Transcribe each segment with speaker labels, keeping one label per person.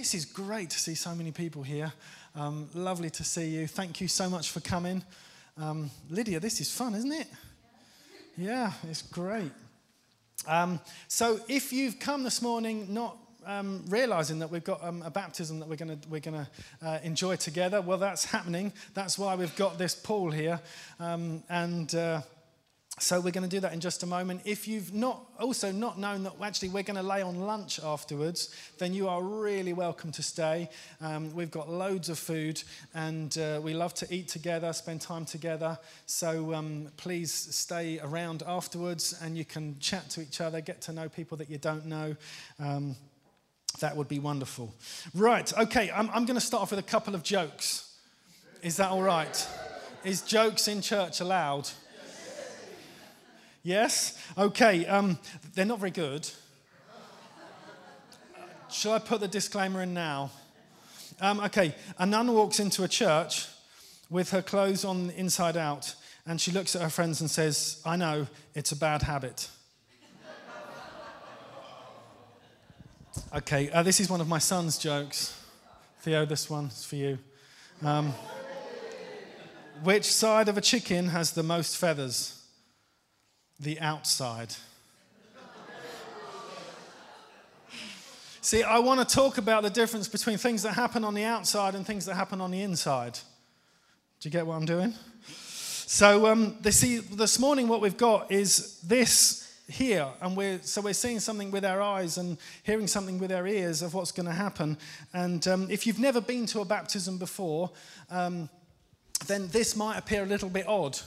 Speaker 1: This is great to see so many people here. Um, lovely to see you. Thank you so much for coming. Um, Lydia, this is fun, isn't it? Yeah, it's great. Um, so, if you've come this morning not um, realizing that we've got um, a baptism that we're going we're gonna, uh, enjoy together, well, that's happening. That's why we've got this pool here. Um, and uh, so we're going to do that in just a moment. If you've not also not known that actually we're going to lay on lunch afterwards, then you are really welcome to stay. Um, we've got loads of food, and uh, we love to eat together, spend time together. So um, please stay around afterwards, and you can chat to each other, get to know people that you don't know. Um, that would be wonderful. Right, okay, I'm, I'm going to start off with a couple of jokes. Is that all right? Is jokes in church allowed? Yes? Okay, um, they're not very good. Shall I put the disclaimer in now? Um, okay, a nun walks into a church with her clothes on inside out, and she looks at her friends and says, I know, it's a bad habit. Okay, uh, this is one of my son's jokes. Theo, this one's for you. Um, which side of a chicken has the most feathers? The outside. See, I want to talk about the difference between things that happen on the outside and things that happen on the inside. Do you get what I'm doing? So, um, they see, this morning, what we've got is this here, and we're so we're seeing something with our eyes and hearing something with our ears of what's going to happen. And um, if you've never been to a baptism before, um, then this might appear a little bit odd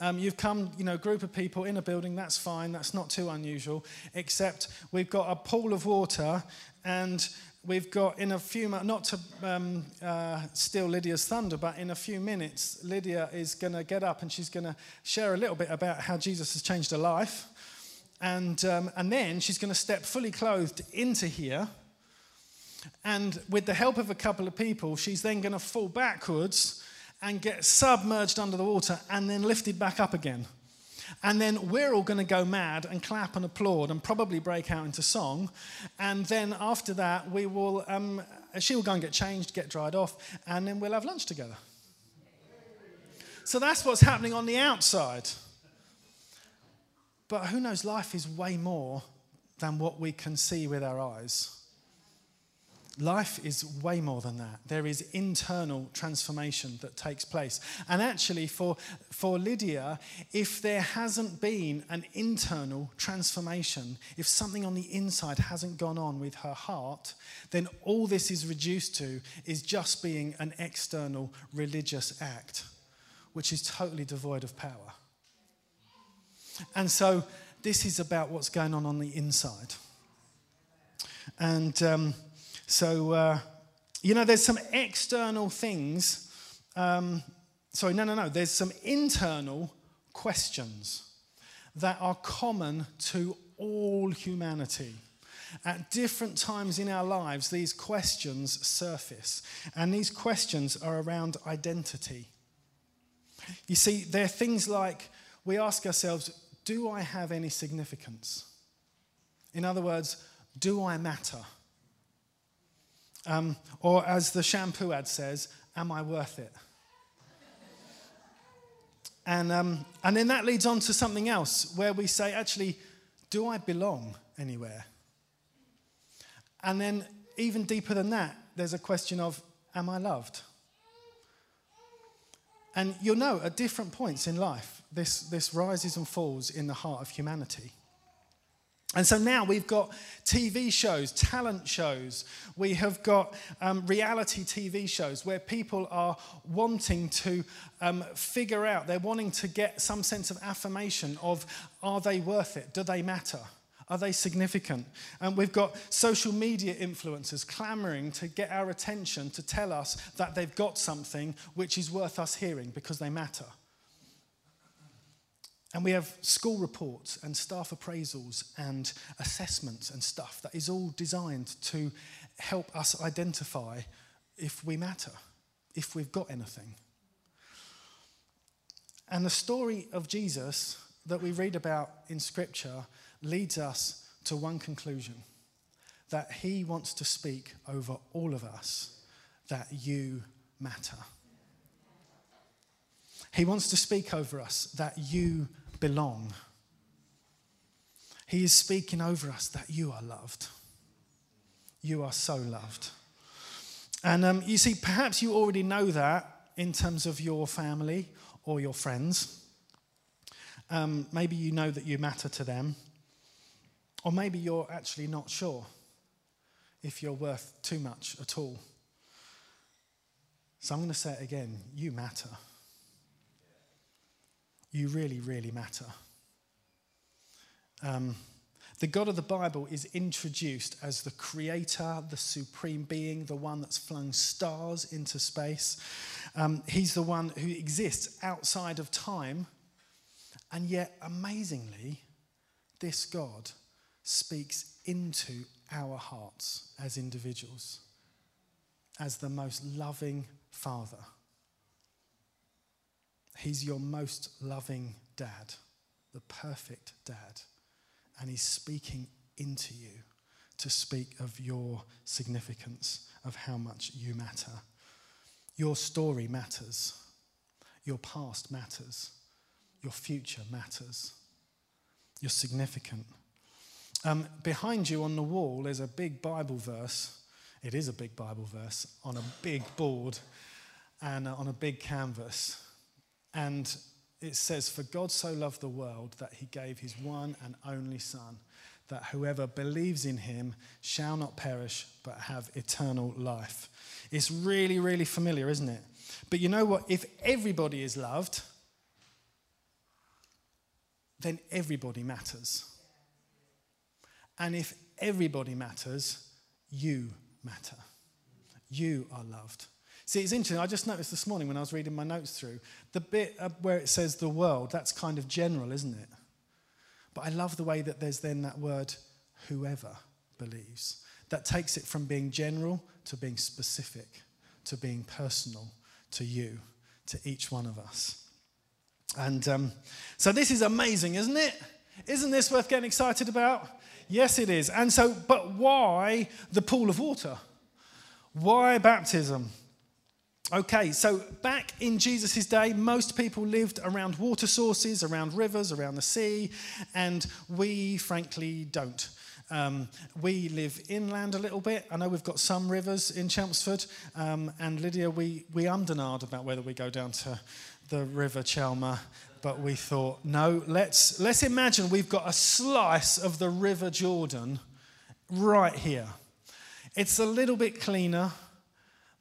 Speaker 1: um, you've come, you know, group of people in a building, that's fine, that's not too unusual, except we've got a pool of water and we've got in a few not to um, uh, steal Lydia's thunder, but in a few minutes, Lydia is going to get up and she's going to share a little bit about how Jesus has changed her life. And, um, and then she's going to step fully clothed into here. And with the help of a couple of people, she's then going to fall backwards and get submerged under the water and then lifted back up again. And then we're all going to go mad and clap and applaud and probably break out into song. And then after that, we will, um, she will go and get changed, get dried off, and then we'll have lunch together. So that's what's happening on the outside. But who knows, life is way more than what we can see with our eyes. Life is way more than that. There is internal transformation that takes place. And actually, for, for Lydia, if there hasn't been an internal transformation, if something on the inside hasn't gone on with her heart, then all this is reduced to is just being an external religious act, which is totally devoid of power. And so, this is about what's going on on the inside. And. Um, so, uh, you know, there's some external things. Um, sorry, no, no, no. There's some internal questions that are common to all humanity. At different times in our lives, these questions surface, and these questions are around identity. You see, they're things like we ask ourselves, Do I have any significance? In other words, do I matter? Um, or as the shampoo ad says, Am I worth it? And, um, and then that leads on to something else where we say, Actually, do I belong anywhere? And then, even deeper than that, there's a question of, Am I loved? And you'll know at different points in life, this, this rises and falls in the heart of humanity. And so now we've got TV shows, talent shows. We have got um, reality TV shows where people are wanting to um, figure out, they're wanting to get some sense of affirmation of are they worth it? Do they matter? Are they significant? And we've got social media influencers clamoring to get our attention to tell us that they've got something which is worth us hearing because they matter. And we have school reports and staff appraisals and assessments and stuff that is all designed to help us identify if we matter, if we've got anything. And the story of Jesus that we read about in Scripture leads us to one conclusion that He wants to speak over all of us that you matter. He wants to speak over us that you belong. He is speaking over us that you are loved. You are so loved. And um, you see, perhaps you already know that in terms of your family or your friends. Um, maybe you know that you matter to them. Or maybe you're actually not sure if you're worth too much at all. So I'm going to say it again you matter. You really, really matter. Um, the God of the Bible is introduced as the creator, the supreme being, the one that's flung stars into space. Um, he's the one who exists outside of time. And yet, amazingly, this God speaks into our hearts as individuals, as the most loving Father. He's your most loving dad, the perfect dad and He's speaking into you to speak of your significance, of how much you matter. Your story matters, your past matters, your future matters, you're significant. Um, behind you on the wall is a big Bible verse. It is a big Bible verse on a big board and uh, on a big canvas. And it says, For God so loved the world that he gave his one and only Son, that whoever believes in him shall not perish but have eternal life. It's really, really familiar, isn't it? But you know what? If everybody is loved, then everybody matters. And if everybody matters, you matter. You are loved. See, it's interesting. I just noticed this morning when I was reading my notes through the bit where it says the world, that's kind of general, isn't it? But I love the way that there's then that word, whoever believes. That takes it from being general to being specific, to being personal to you, to each one of us. And um, so this is amazing, isn't it? Isn't this worth getting excited about? Yes, it is. And so, but why the pool of water? Why baptism? Okay, so back in Jesus' day, most people lived around water sources, around rivers, around the sea, and we frankly don't. Um, we live inland a little bit. I know we've got some rivers in Chelmsford, um, and Lydia, we, we ummed about whether we go down to the River Chelmer, but we thought, no, let's, let's imagine we've got a slice of the River Jordan right here. It's a little bit cleaner.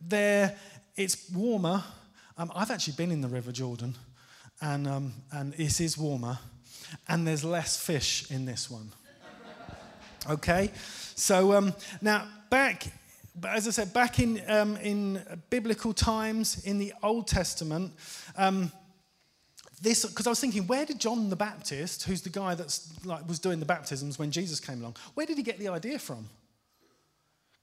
Speaker 1: There it's warmer. Um, I've actually been in the River Jordan, and, um, and it is warmer, and there's less fish in this one. Okay? So um, now, back, as I said, back in, um, in biblical times, in the Old Testament, um, this because I was thinking, where did John the Baptist, who's the guy that's like was doing the baptisms when Jesus came along, where did he get the idea from?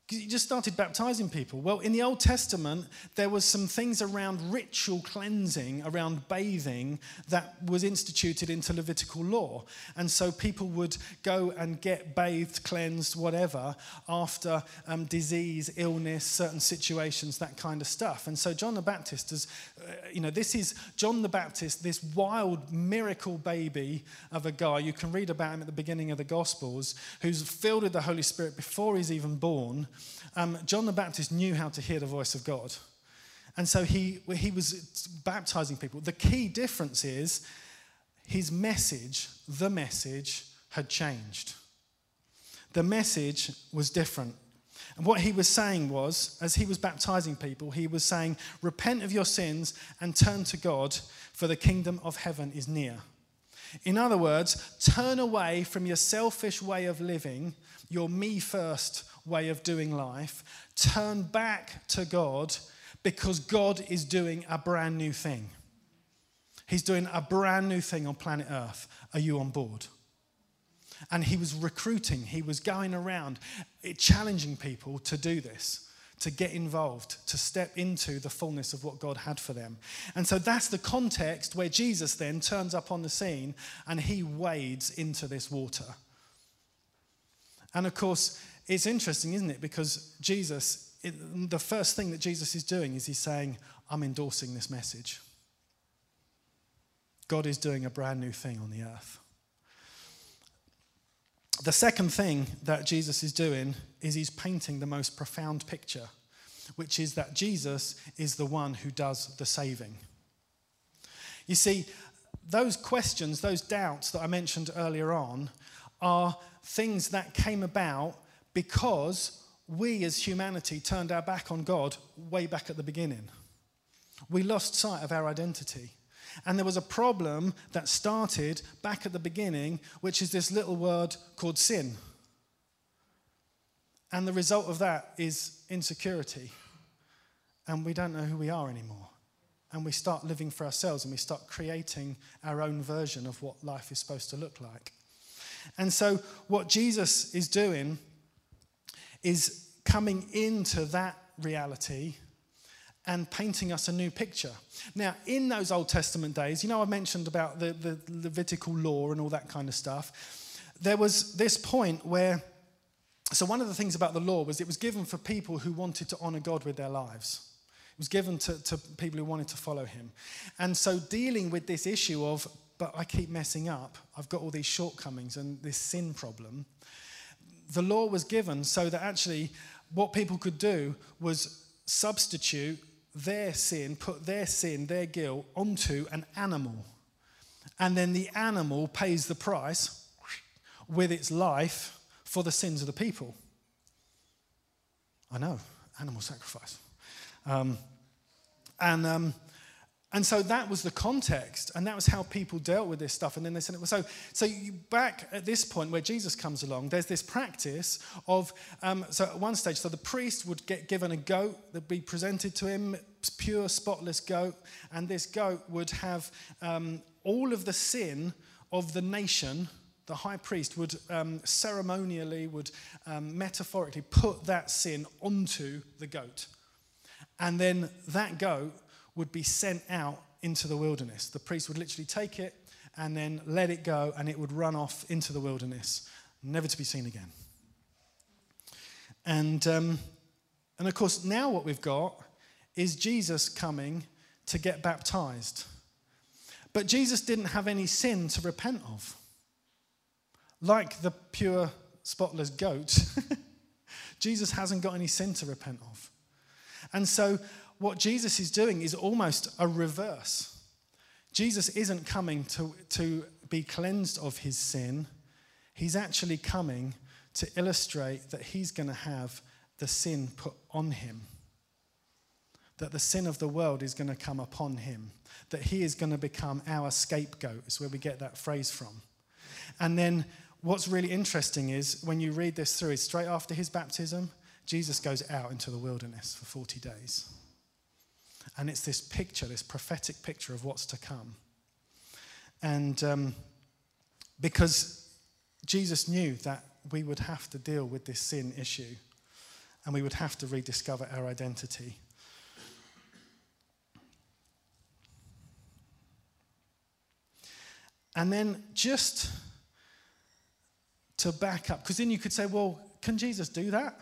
Speaker 1: He just started baptizing people. Well, in the Old Testament, there was some things around ritual cleansing, around bathing, that was instituted into Levitical law. And so people would go and get bathed, cleansed, whatever, after um, disease, illness, certain situations, that kind of stuff. And so John the Baptist is, uh, you know, this is John the Baptist, this wild miracle baby of a guy. You can read about him at the beginning of the Gospels, who's filled with the Holy Spirit before he's even born um, John the Baptist knew how to hear the voice of God. And so he, he was baptizing people. The key difference is his message, the message, had changed. The message was different. And what he was saying was, as he was baptizing people, he was saying, Repent of your sins and turn to God, for the kingdom of heaven is near. In other words, turn away from your selfish way of living, your me first way of doing life, turn back to God because God is doing a brand new thing. He's doing a brand new thing on planet Earth. Are you on board? And he was recruiting, he was going around eh, challenging people to do this, to get involved, to step into the fullness of what God had for them. And so that's the context where Jesus then turns up on the scene and he wades into this water. And of course, it's interesting, isn't it? Because Jesus, it, the first thing that Jesus is doing is he's saying, I'm endorsing this message. God is doing a brand new thing on the earth. The second thing that Jesus is doing is he's painting the most profound picture, which is that Jesus is the one who does the saving. You see, those questions, those doubts that I mentioned earlier on, are things that came about because we as humanity turned our back on God way back at the beginning. We lost sight of our identity. And there was a problem that started back at the beginning, which is this little word called sin. And the result of that is insecurity. And we don't know who we are anymore. And we start living for ourselves and we start creating our own version of what life is supposed to look like. And so, what Jesus is doing is coming into that reality and painting us a new picture. Now, in those Old Testament days, you know, I mentioned about the, the Levitical law and all that kind of stuff. There was this point where, so one of the things about the law was it was given for people who wanted to honor God with their lives. It was given to, to people who wanted to follow him. And so, dealing with this issue of, but I keep messing up, I've got all these shortcomings and this sin problem, the law was given so that actually what people could do was substitute their sin, put their sin, their guilt onto an animal. And then the animal pays the price with its life for the sins of the people. I know, animal sacrifice. Um, and um, and so that was the context, and that was how people dealt with this stuff. And then they said, so, so you, back at this point where Jesus comes along, there's this practice of, um, so at one stage, so the priest would get given a goat that'd be presented to him, pure, spotless goat, and this goat would have um, all of the sin of the nation. The high priest would um, ceremonially, would um, metaphorically put that sin onto the goat. And then that goat would be sent out into the wilderness. The priest would literally take it and then let it go, and it would run off into the wilderness, never to be seen again. And, um, and of course, now what we've got is Jesus coming to get baptized. But Jesus didn't have any sin to repent of. Like the pure, spotless goat, Jesus hasn't got any sin to repent of. And so what Jesus is doing is almost a reverse. Jesus isn't coming to, to be cleansed of his sin, he's actually coming to illustrate that he's going to have the sin put on him. That the sin of the world is going to come upon him. That he is going to become our scapegoat, is where we get that phrase from. And then what's really interesting is when you read this through, is straight after his baptism, Jesus goes out into the wilderness for 40 days. And it's this picture, this prophetic picture of what's to come. And um, because Jesus knew that we would have to deal with this sin issue and we would have to rediscover our identity. And then just to back up, because then you could say, well, can Jesus do that?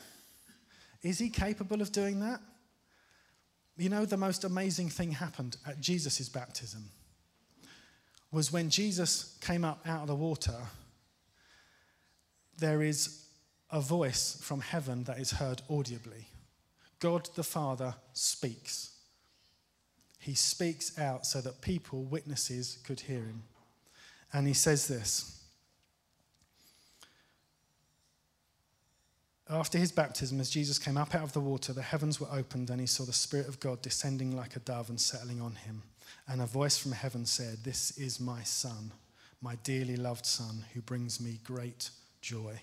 Speaker 1: Is he capable of doing that? You know, the most amazing thing happened at Jesus' baptism was when Jesus came up out of the water, there is a voice from heaven that is heard audibly. God the Father speaks. He speaks out so that people, witnesses, could hear him. And he says this After his baptism, as Jesus came up out of the water, the heavens were opened, and he saw the Spirit of God descending like a dove and settling on him. And a voice from heaven said, This is my Son, my dearly loved Son, who brings me great joy.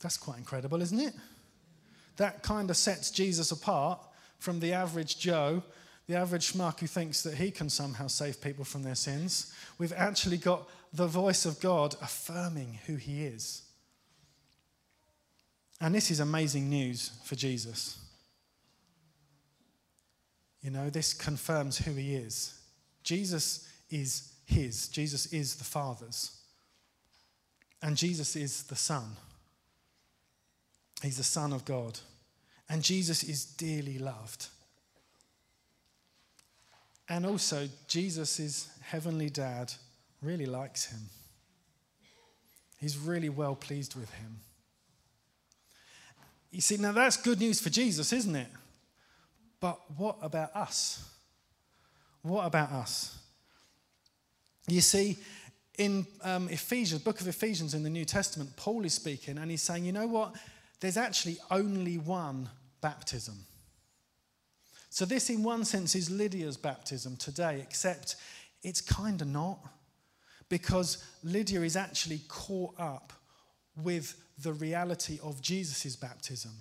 Speaker 1: That's quite incredible, isn't it? That kind of sets Jesus apart from the average Joe, the average schmuck who thinks that he can somehow save people from their sins. We've actually got the voice of God affirming who he is. And this is amazing news for Jesus. You know, this confirms who he is. Jesus is his, Jesus is the Father's. And Jesus is the Son. He's the Son of God. And Jesus is dearly loved. And also, Jesus' heavenly dad really likes him. He's really well pleased with him. You see, now that's good news for Jesus, isn't it? But what about us? What about us? You see, in um, Ephesians, book of Ephesians in the New Testament, Paul is speaking and he's saying, you know what? There's actually only one baptism. So, this, in one sense, is Lydia's baptism today, except it's kind of not, because Lydia is actually caught up with the reality of Jesus' baptism.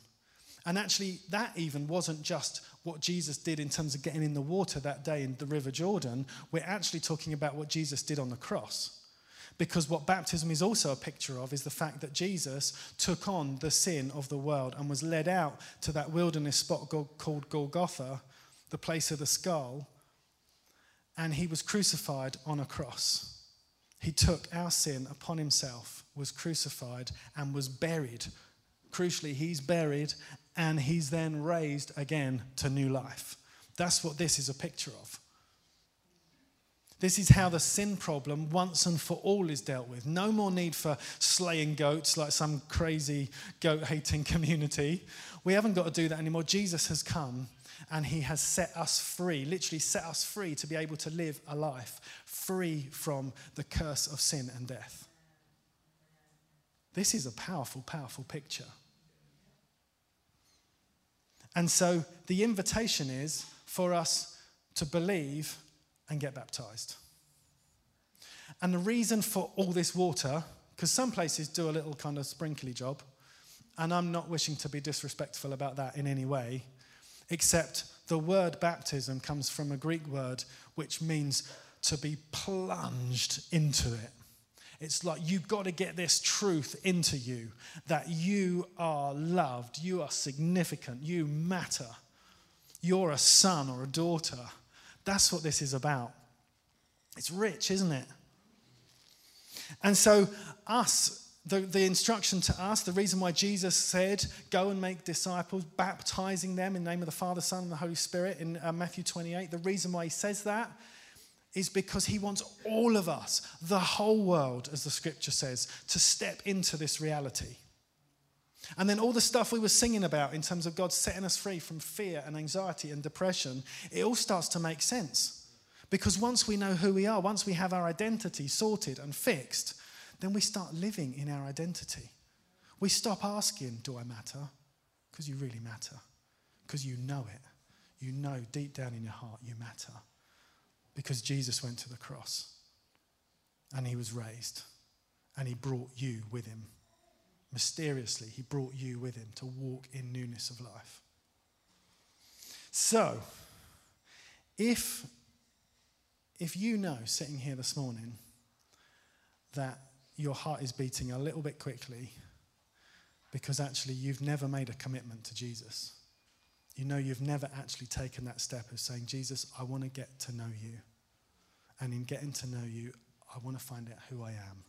Speaker 1: And actually, that even wasn't just what Jesus did in terms of getting in the water that day in the River Jordan. We're actually talking about what Jesus did on the cross. Because what baptism is also a picture of is the fact that Jesus took on the sin of the world and was led out to that wilderness spot called Golgotha, the place of the skull, and he was crucified on a cross. He took our sin upon himself, was crucified, and was buried. Crucially, he's buried and he's then raised again to new life. That's what this is a picture of. This is how the sin problem, once and for all, is dealt with. No more need for slaying goats like some crazy goat hating community. We haven't got to do that anymore. Jesus has come and he has set us free, literally set us free to be able to live a life free from the curse of sin and death. This is a powerful, powerful picture. And so the invitation is for us to believe and get baptized. And the reason for all this water, because some places do a little kind of sprinkly job, and I'm not wishing to be disrespectful about that in any way, except the word baptism comes from a Greek word which means to be plunged into it. It's like you've got to get this truth into you that you are loved, you are significant, you matter, you're a son or a daughter. That's what this is about. It's rich, isn't it? And so, us, the, the instruction to us, the reason why Jesus said, Go and make disciples, baptizing them in the name of the Father, Son, and the Holy Spirit in uh, Matthew 28, the reason why he says that is because he wants all of us, the whole world, as the scripture says, to step into this reality. And then all the stuff we were singing about in terms of God setting us free from fear and anxiety and depression, it all starts to make sense. Because once we know who we are, once we have our identity sorted and fixed, then we start living in our identity. We stop asking, Do I matter? Because you really matter. Because you know it. You know deep down in your heart you matter because Jesus went to the cross and he was raised and he brought you with him. Mysteriously, he brought you with him to walk in newness of life. So, if, if you know sitting here this morning that your heart is beating a little bit quickly because actually you've never made a commitment to Jesus, you know you've never actually taken that step of saying, Jesus, I want to get to know you. And in getting to know you, I want to find out who I am.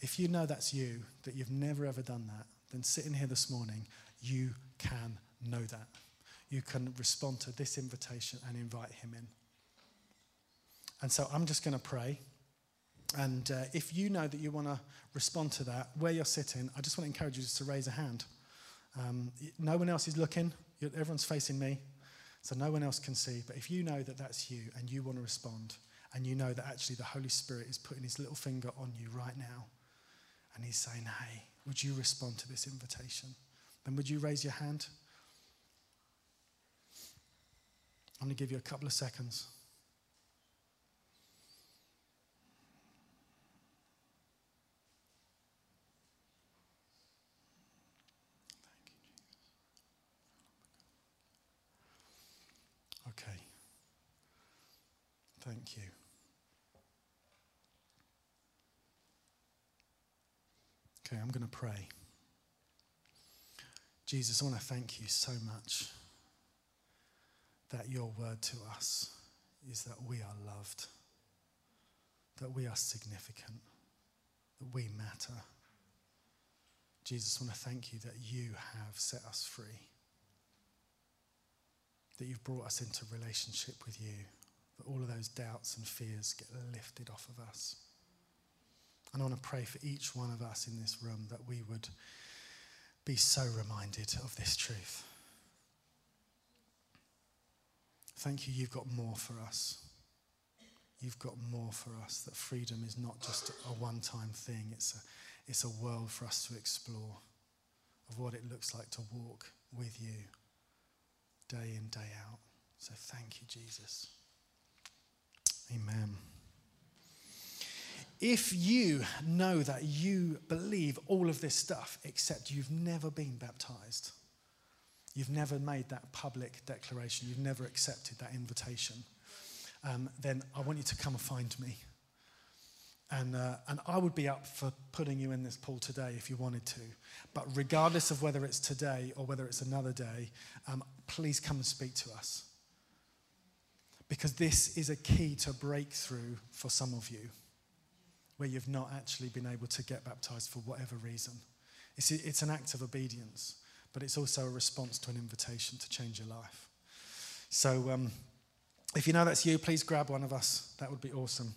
Speaker 1: If you know that's you, that you've never ever done that, then sitting here this morning, you can know that. You can respond to this invitation and invite him in. And so I'm just going to pray. And uh, if you know that you want to respond to that, where you're sitting, I just want to encourage you just to raise a hand. Um, no one else is looking, everyone's facing me, so no one else can see. But if you know that that's you and you want to respond, and you know that actually the Holy Spirit is putting his little finger on you right now, and he's saying, Hey, would you respond to this invitation? Then would you raise your hand? I'm going to give you a couple of seconds. Thank you. Okay, I'm going to pray. Jesus, I want to thank you so much that your word to us is that we are loved, that we are significant, that we matter. Jesus, I want to thank you that you have set us free, that you've brought us into relationship with you, that all of those doubts and fears get lifted off of us. And I want to pray for each one of us in this room that we would be so reminded of this truth. Thank you, you've got more for us. You've got more for us, that freedom is not just a one time thing, it's a, it's a world for us to explore of what it looks like to walk with you day in, day out. So thank you, Jesus. Amen. If you know that you believe all of this stuff, except you've never been baptized, you've never made that public declaration, you've never accepted that invitation, um, then I want you to come and find me. And, uh, and I would be up for putting you in this pool today if you wanted to. But regardless of whether it's today or whether it's another day, um, please come and speak to us. Because this is a key to breakthrough for some of you where you've not actually been able to get baptized for whatever reason. It's, it's an act of obedience, but it's also a response to an invitation to change your life. So um, if you know that's you, please grab one of us. That would be awesome.